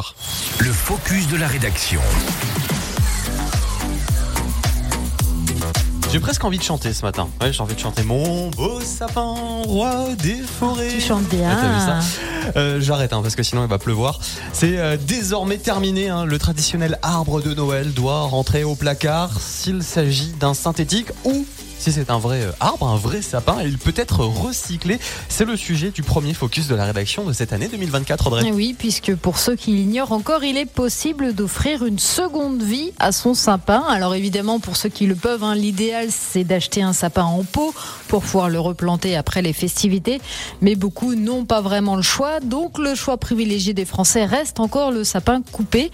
l'heure. Le focus de la rédaction. J'ai presque envie de chanter ce matin. Ouais, j'ai envie de chanter Mon beau sapin, roi des forêts. Tu chantes bien. Ah, Euh, J'arrête hein, parce que sinon il va pleuvoir. C'est euh, désormais terminé. hein. Le traditionnel arbre de Noël doit rentrer au placard s'il s'agit d'un synthétique ou si c'est un vrai euh, arbre, un vrai sapin, il peut être recyclé. C'est le sujet du premier focus de la rédaction de cette année 2024, Audrey. Eh Oui, puisque pour ceux qui l'ignorent encore, il est possible d'offrir une seconde vie à son sapin. Alors évidemment, pour ceux qui le peuvent, hein, l'idéal c'est d'acheter un sapin en pot pour pouvoir le replanter après les festivités. Mais beaucoup n'ont pas vraiment le choix, donc le choix privilégié des Français reste encore le sapin coupé.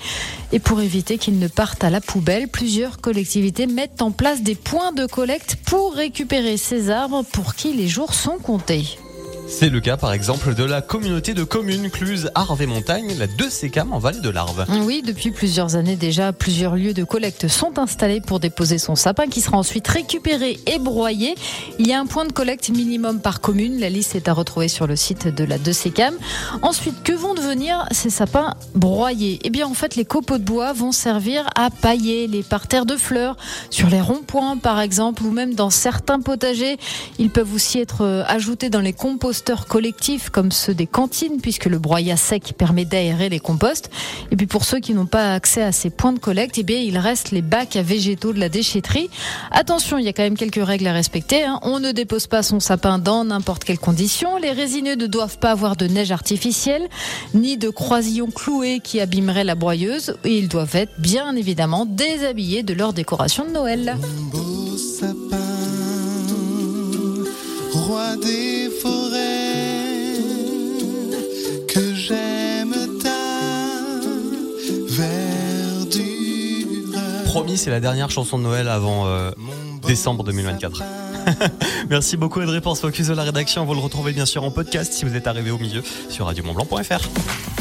Et pour éviter qu'il ne parte à la poubelle, plusieurs collectivités mettent en place des points de collecte récupérer ces arbres pour qui les jours sont comptés. C'est le cas par exemple de la communauté de communes Cluse, Arve et Montagne, la 2 Sécam en Val de l'Arve. Oui, depuis plusieurs années déjà, plusieurs lieux de collecte sont installés pour déposer son sapin qui sera ensuite récupéré et broyé. Il y a un point de collecte minimum par commune. La liste est à retrouver sur le site de la 2CCAM. Ensuite, que vont devenir ces sapins broyés? Eh bien, en fait, les copeaux de bois vont servir à pailler les parterres de fleurs sur les ronds-points, par exemple, ou même dans certains potagers. Ils peuvent aussi être euh, ajoutés dans les composteurs collectifs comme ceux des cantines, puisque le broyat sec permet d'aérer les composts. Et puis pour ceux qui n'ont pas accès à ces points de collecte, eh bien, il reste les bacs à végétaux de la déchetterie. Attention, il y a quand même quelques règles à respecter. hein. On ne dépose pas son sapin dans n'importe quelle condition. Les résineux ne doivent pas avoir de neige artificielle, ni de croisillons cloués qui abîmeraient la broyeuse. Et ils doivent être bien évidemment déshabillés de leur décoration de Noël. beau sapin, roi des forêts, que j'aime ta verdure. Promis, c'est la dernière chanson de Noël avant euh, décembre 2024. Merci beaucoup Audrey pour ce focus de la rédaction. Vous le retrouvez bien sûr en podcast si vous êtes arrivé au milieu sur radiomontblanc.fr.